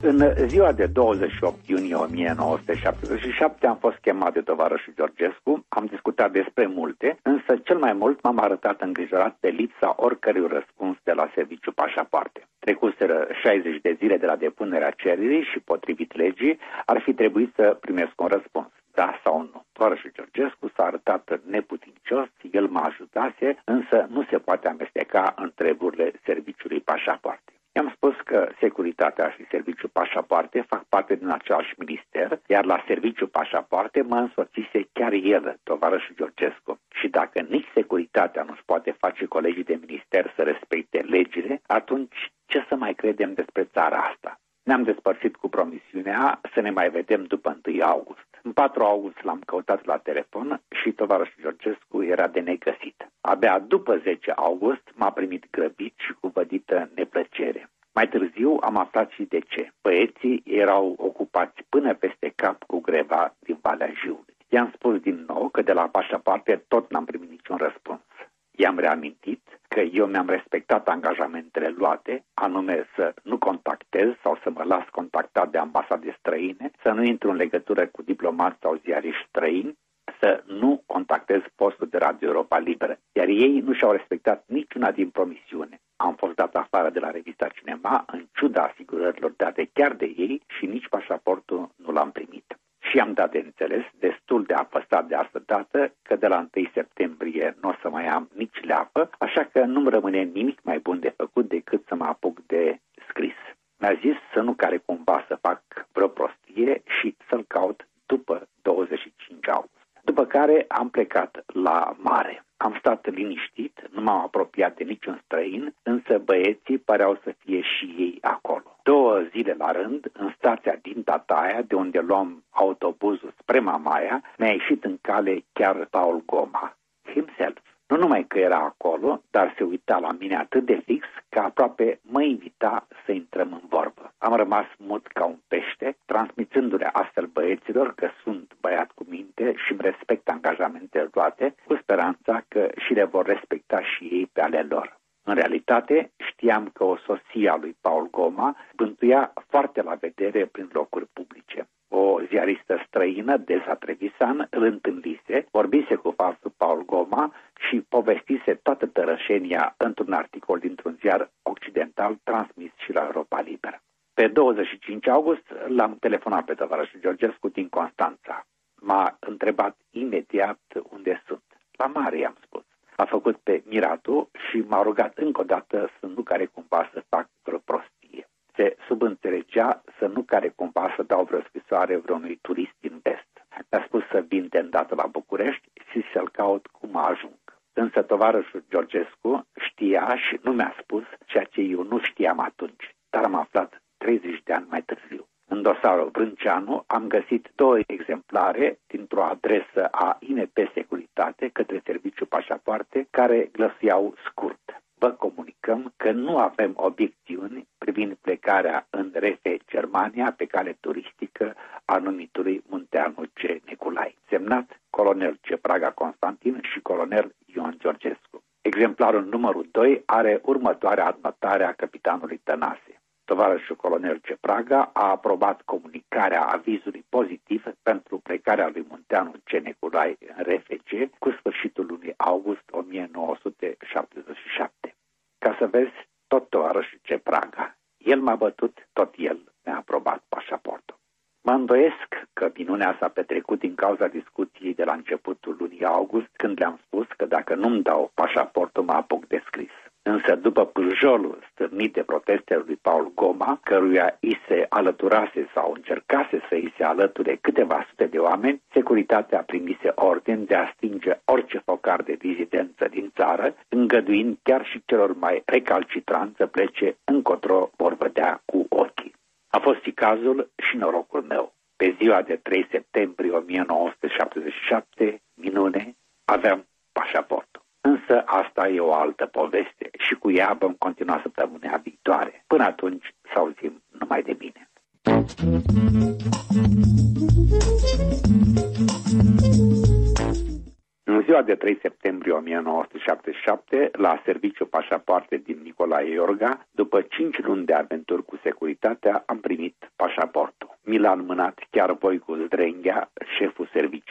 În ziua de 28 iunie 1977 am fost chemat de tovarășul Georgescu, am discutat despre multe, însă cel mai mult m-am arătat îngrijorat de lipsa oricărui răspuns de la serviciu pașapoarte. Trecuseră 60 de zile de la depunerea cererii și, potrivit legii, ar fi trebuit să primesc un răspuns da sau nu. Tovarășul Georgescu s-a arătat neputincios, el mă ajutase, însă nu se poate amesteca în treburile serviciului pașapoarte. I-am spus că securitatea și serviciul pașapoarte fac parte din același minister, iar la serviciul pașapoarte mă însoțise chiar el, tovarășul Georgescu. Și dacă nici securitatea nu-și poate face colegii de minister să respecte legile, atunci ce să mai credem despre țara asta? Ne-am despărțit cu promisiunea să ne mai vedem după 1 august. În 4 august l-am căutat la telefon și tovarășul Georgescu era de negăsit. Abia după 10 august m-a primit grăbit și cu vădită neplăcere. Mai târziu am aflat și de ce. Băieții erau ocupați până peste cap cu greva din Valea Jiului. I-am spus din nou că de la pașapoarte tot n-am primit niciun răspuns. I-am reamintit că eu mi-am respectat angajamentele luate, anume să nu contactez sau să mă las contactat de ambasade străine, să nu intru în legătură cu diplomați sau ziariști străini, să nu contactez postul de Radio Europa Liberă, iar ei nu și-au respectat niciuna din promisiune. Am fost dat afară de la revista Cinema în ciuda asigurărilor date chiar de ei și nici pașaportul nu l-am primit. Și am dat de înțeles, destul de apăsat de asta dată, că de la 1 septembrie nu o să mai am nici leapă, așa că nu-mi rămâne nimic mai bun de făcut decât să mă apuc de scris. Mi-a zis să nu care cumva să fac vreo prostie și să-l caut după 25 august. După care am plecat la mare. Am stat liniștit, nu m-am apropiat de niciun străin, însă băieții păreau să fie și ei acolo. Două zile la rând, în stația din Tataia, de unde luam autobuzul spre Mamaia, mi-a ieșit în cale chiar Paul Goma, himself. Nu numai că era acolo, dar se uita la mine atât de fix că aproape mă invita să intrăm în vorbă. Am rămas mut ca un pește, transmițându-le astfel băieților că sunt băiat cu minte și îmi respect angajamentele toate, cu speranța că și le vor respecta și ei pe ale lor. În realitate, știam că o soție a lui Paul Goma bântuia foarte la vedere prin locuri publice o ziaristă străină, Desa Trevisan, îl întâlnise, vorbise cu falsul Paul Goma și povestise toată tărășenia într-un articol dintr-un ziar occidental transmis și la Europa Liberă. Pe 25 august l-am telefonat pe tovarășul Georgescu din Constanța. M-a întrebat imediat unde sunt. La mare, i-am spus. A făcut pe Miratu și m-a rugat încă o dată să nu care cumva să fac vreo prostie. Se subînțelegea să nu care cumva să dau vreo scrisoare vreunui turist din vest. Mi-a spus să vin de îndată la București și să-l caut cum ajung. Însă tovarășul Georgescu știa și nu mi-a spus ceea ce eu nu știam atunci, dar am aflat 30 de ani mai târziu. În dosarul Brânceanu am găsit două exemplare dintr-o adresă a INP Securitate către Serviciul Pașapoarte care glăsuiau scurt. Vă comunicăm că nu avem obiecțiuni privind plecarea în Refe, Germania, pe cale turistică a numitului Munteanu C. Neculai. Semnat colonel C. Praga Constantin și colonel Ion Georgescu. Exemplarul numărul 2 are următoarea adnotare a capitanului Tănase tovarășul colonel Cepraga a aprobat comunicarea avizului pozitiv pentru plecarea lui Munteanu Ceneculai în RFG cu sfârșitul lunii august 1977. Ca să vezi, tot tovarășul Cepraga. El m-a bătut, tot el mi-a aprobat pașaportul. Mă îndoiesc că minunea s-a petrecut din cauza discuției de la începutul lunii august, când le-am spus că dacă nu-mi dau pașaportul, mă apuc de scris. Însă după pârjolul stârnit de protestele lui Paul Goma, căruia îi se alăturase sau încercase să îi se alăture câteva sute de oameni, securitatea primise ordin de a stinge orice focar de vizidență din țară, îngăduind chiar și celor mai recalcitranți să plece încotro vor vedea cu ochii. A fost și cazul și norocul meu. Pe ziua de 3 septembrie 1977, minune, aveam pașaportul. Însă asta e o altă poveste și cu ea vom continua săptămâna viitoare. Până atunci, să auzim numai de bine. În ziua de 3 septembrie 1977, la serviciu pașapoarte din Nicolae Iorga, după 5 luni de aventuri cu securitatea, am primit pașaportul. Mi l-a înmânat chiar Voicu Zdrenghea, șeful serviciului.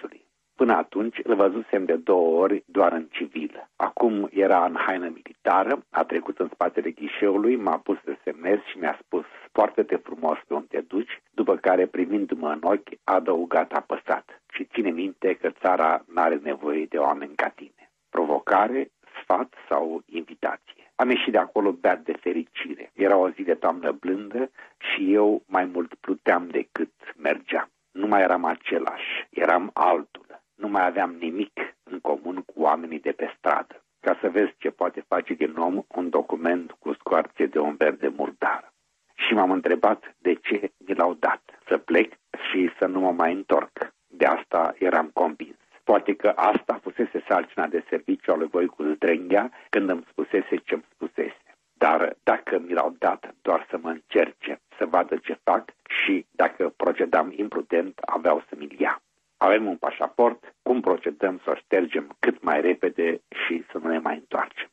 Până atunci îl văzusem de două ori doar în civil. Acum era în haină militară, a trecut în spatele ghișeului, m-a pus să semnez și mi-a spus foarte frumos pe unde te duci, după care privindu-mă în ochi a adăugat apăsat și ține minte că țara n-are nevoie de oameni ca tine. Provocare, sfat sau invitație. Am ieșit de acolo beat de fericire. Era o zi de toamnă blândă și eu mai mult pluteam decât mergeam. Nu mai eram același, eram altul nu mai aveam nimic în comun cu oamenii de pe stradă. Ca să vezi ce poate face din om un document cu scoarțe de un verde murdar. Și m-am întrebat de ce mi l-au dat, să plec și să nu mă mai întorc. De asta eram convins. Poate că asta fusese sarcina de serviciu al lui Voicu Zdrenghea când îmi spusese ce-mi spusese. Dar dacă mi l-au dat doar să mă încerce, să vadă ce fac și dacă procedam imprudent, aveau să mi-l ia avem un pașaport, cum procedăm să o ștergem cât mai repede și să nu ne mai întoarcem.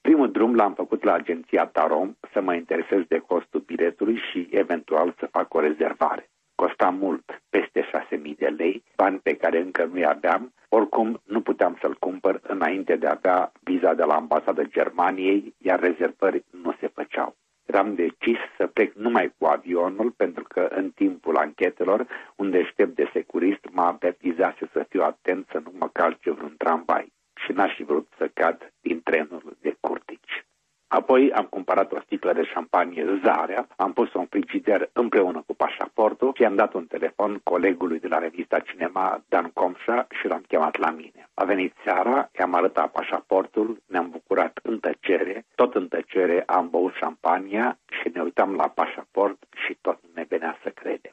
Primul drum l-am făcut la agenția Tarom să mă interesez de costul biletului și eventual să fac o rezervare. Costa mult, peste 6.000 de lei, bani pe care încă nu-i aveam, oricum nu puteam să-l cumpăr înainte de a avea viza de la ambasada Germaniei, iar rezervări nu se făceau am decis să plec numai cu avionul pentru că în timpul anchetelor un deștept de securist m-a avertizase să fiu atent să nu mă calce vreun tramvai și n-aș fi vrut să cad din trenul de curtici. Apoi am cumpărat o sticlă de șampanie Zarea, am pus-o în frigider împreună cu pașaportul și am dat un telefon colegului de la revista Cinema, Dan Comșa, și l-am chemat la mine. A venit seara, i-am arătat pașaportul, ne-am bucurat în tăcere, tot în tăcere am băut șampania și ne uitam la pașaport și tot nu ne venea să credem.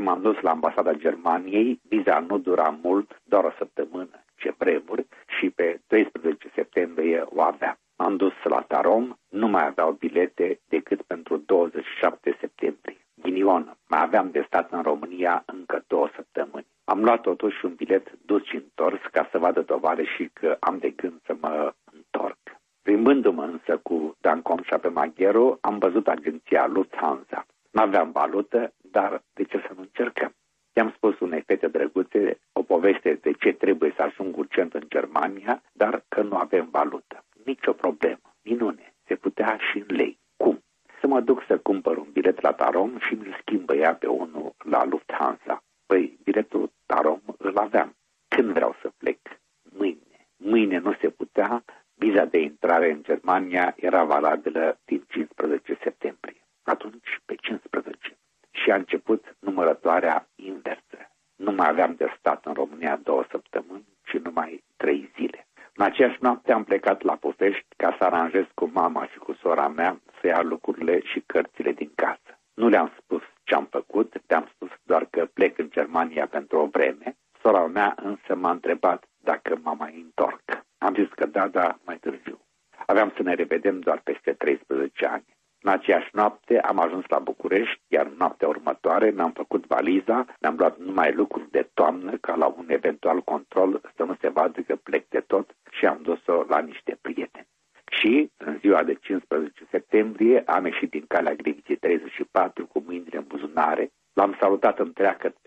A doua zi m-am dus la ambasada Germaniei, viza nu dura mult, doar o săptămână, ce vremuri, și pe 12 septembrie o aveam. Am dus la Tarom, nu mai aveau bilete decât pentru 27 septembrie. Ghinion, mai aveam de stat în România încă două săptămâni. Am luat totuși un bilet dus și întors ca să vadă dovare și că am de gând să mă întorc. Plimbându-mă însă cu Dan Comșa pe Magheru, am văzut agenția Lufthansa. N-aveam valută, dar de ce să nu încercăm? I-am spus unei fete drăguțe o poveste de ce trebuie să ajung urgent în Germania, dar că nu avem valută nicio problemă. Minune, se putea și în lei. Cum? Să mă duc să cumpăr un bilet la Tarom și mi-l schimbă ea pe unul la Lufthansa. Păi, biletul Tarom îl aveam. Când vreau să plec? Mâine. Mâine nu se putea. Viza de intrare în Germania era valabilă din 15 septembrie. Atunci, pe 15. Și a început numărătoarea inversă. nu mai aveam de stat în România două săptămâni, ci numai trei zile. În aceeași noapte am plecat la Pufești ca să aranjez cu mama și cu sora mea să ia lucrurile și cărțile din casă. Nu le-am spus ce am făcut, le-am spus doar că plec în Germania pentru o vreme. Sora mea însă m-a întrebat dacă mă mai întorc. Am zis că da, da, mai târziu. Aveam să ne revedem doar peste 13 ani. În aceeași noapte am ajuns la București, iar în noaptea următoare mi-am făcut valiza, mi-am luat numai lucruri de toamnă ca la un eventual control să nu se vadă că plec de tot și am dus-o la niște prieteni. Și în ziua de 15 septembrie am ieșit din Batata de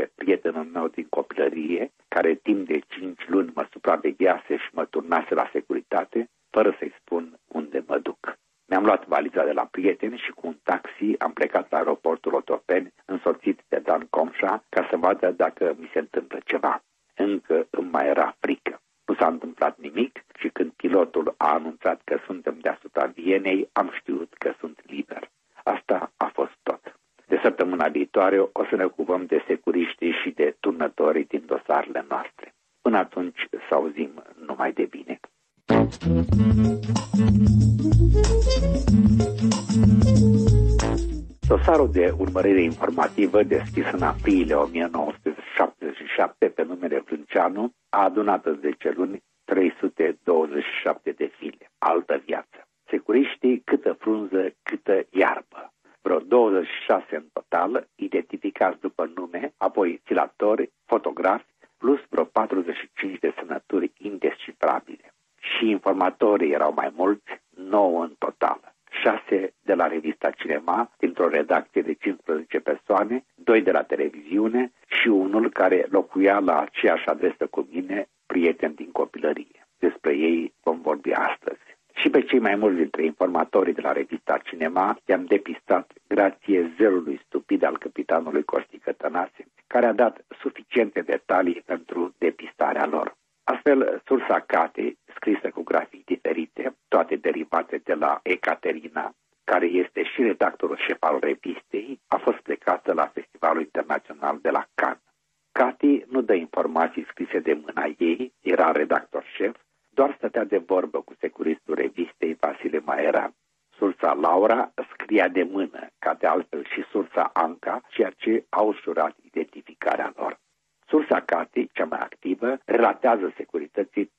informativă deschis în aprilie 1977 pe numele Frânceanu a adunat în 10 luni 327 de file. Altă viață. Securiștii câtă frunză, câtă iarbă. Vreo 26 în total, identificați după nume, apoi țilatori, fotografi, plus vreo 45 de semnături indescifrabile. Și informatorii erau mai mulți, 9 în total. 6 de la revista Cinema, dintr-o redacție de 15 persoane, 2 de la televiziune și unul care locuia la aceeași adresă cu mine, prieten din copilărie. Despre ei vom vorbi astăzi. Și pe cei mai mulți dintre informatorii de la revista Cinema i-am depistat grație zelului stupid al capitanului Costică Tănase, care a dat suficiente detalii pentru depistarea lor. Astfel, sursa Cate, scrisă cu grafii diferite, toate derivate de la Ecaterina, care este și redactorul șef al revistei, a fost plecată la Festivalul Internațional de la Cannes. Cati nu dă informații scrise de mâna ei, era redactor șef, doar stătea de vorbă cu securistul revistei Vasile Maera. Sursa Laura scria de mână, ca de altfel și sursa Anca, ceea ce a ușurat identificarea lor. Sursa Cati, cea mai activă, relatează securității tot despre mine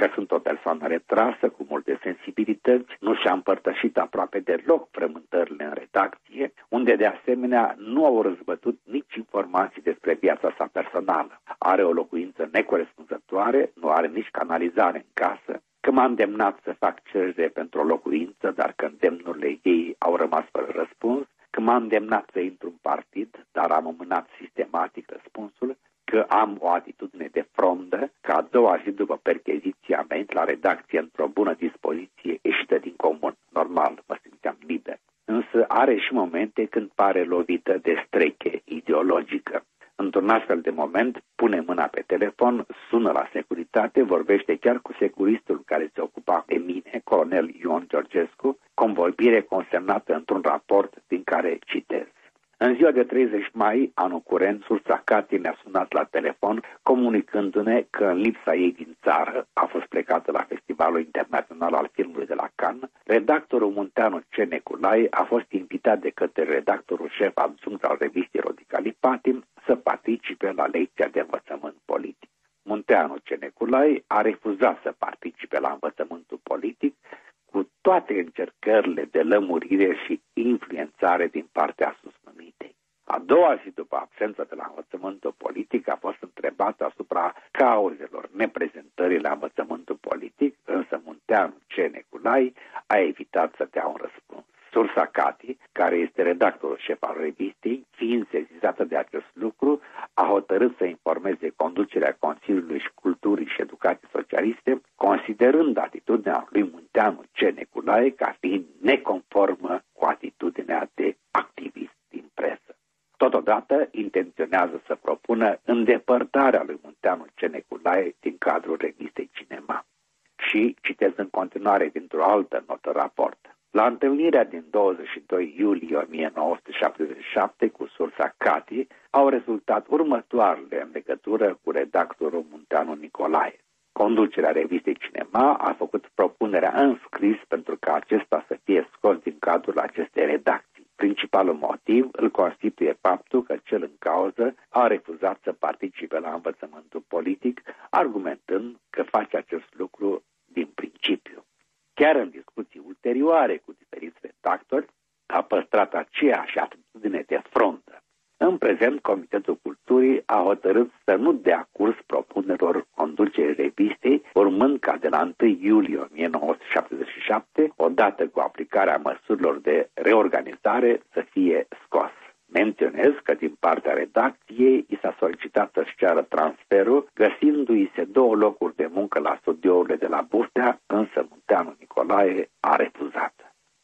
că sunt o persoană retrasă, cu multe sensibilități, nu și-a împărtășit aproape deloc frământările în redacție, unde de asemenea nu au răzbătut nici informații despre viața sa personală. Are o locuință necorespunzătoare, nu are nici canalizare în casă, că m-a îndemnat să fac cerere pentru o locuință, dar că îndemnurile ei au rămas fără răspuns, că m-a îndemnat să intru în partid, dar am amânat sistematic răspunsul, că am o atitudine de frondă, că a doua zi după percheziția mea la redacție într-o bună dispoziție ieșită din comun. Normal, mă simțeam liber. Însă are și momente când pare lovită de streche ideologică. Într-un astfel de moment, pune mâna pe telefon, sună la securitate, vorbește chiar cu securistul care se ocupa de mine, colonel Ion Georgescu, convorbire consemnată într-un raport din care citez. În ziua de 30 mai, anul curent, sursa Cati ne-a sunat la telefon, comunicându-ne că în lipsa ei din țară a fost plecată la Festivalul Internațional al Filmului de la Cannes. Redactorul Munteanu C. Neculai a fost invitat de către redactorul șef adjunct al revistei Rodicalipatim să participe la lecția de învățământ politic. Munteanu C. Neculai a refuzat să participe la învățământul politic, cu toate încercările de lămurire și influențare din partea susnumitei. A doua zi după absența de la învățământul politic a fost întrebată asupra cauzelor neprezentării la învățământul politic, însă Munteanu C. Neculai a evitat să dea un răspuns. Sursa Cati, care este redactorul șef al revistei, fiind sezizată de acest lucru, a hotărât să informeze conducerea Consiliului și Culturii și Educației Socialiste, considerând atitudinea lui Munteanu C. Neculae ca fiind neconformă cu atitudinea de activist din presă. Totodată intenționează să propună îndepărtarea lui Munteanu C. Neculae din cadrul revistei Cinema. Și citez în continuare dintr-o altă notă raport. La întâlnirea din 22 iulie 1977 cu sursa Cati, au au rezultat următoarele în legătură cu redactorul Munteanu Nicolae. Conducerea revistei Cinema a făcut propunerea în scris pentru ca acesta să fie scos din cadrul acestei redacții. Principalul motiv îl constituie faptul că cel în cauză a refuzat să participe la învățământul politic, argumentând că face acest lucru din principiu. Chiar în discuții ulterioare cu diferiți redactori, a păstrat aceeași atitudine de frontă. În prezent, Comitetul Culturii a hotărât să nu dea curs propunerilor conducerii revistei, urmând ca de la 1 iulie 1977, odată cu aplicarea măsurilor de reorganizare, să fie scos. Menționez că din partea redacției i s-a solicitat să-și ceară transferul, găsindu-i se două locuri de muncă la studiourile de la Buftea, însă Munteanu Nicolae a refuzat.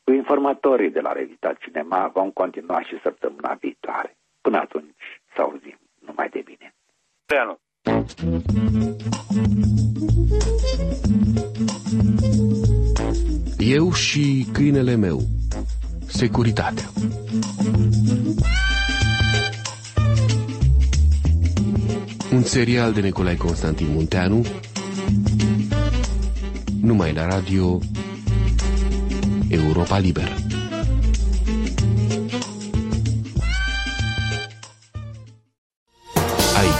Cu informatorii de la revista Cinema vom continua și săptămâna viitoare. Până atunci, să auzim. Numai de bine. Treanu. Eu și câinele meu. Securitatea. Un serial de Nicolae Constantin Munteanu numai la radio Europa Liberă.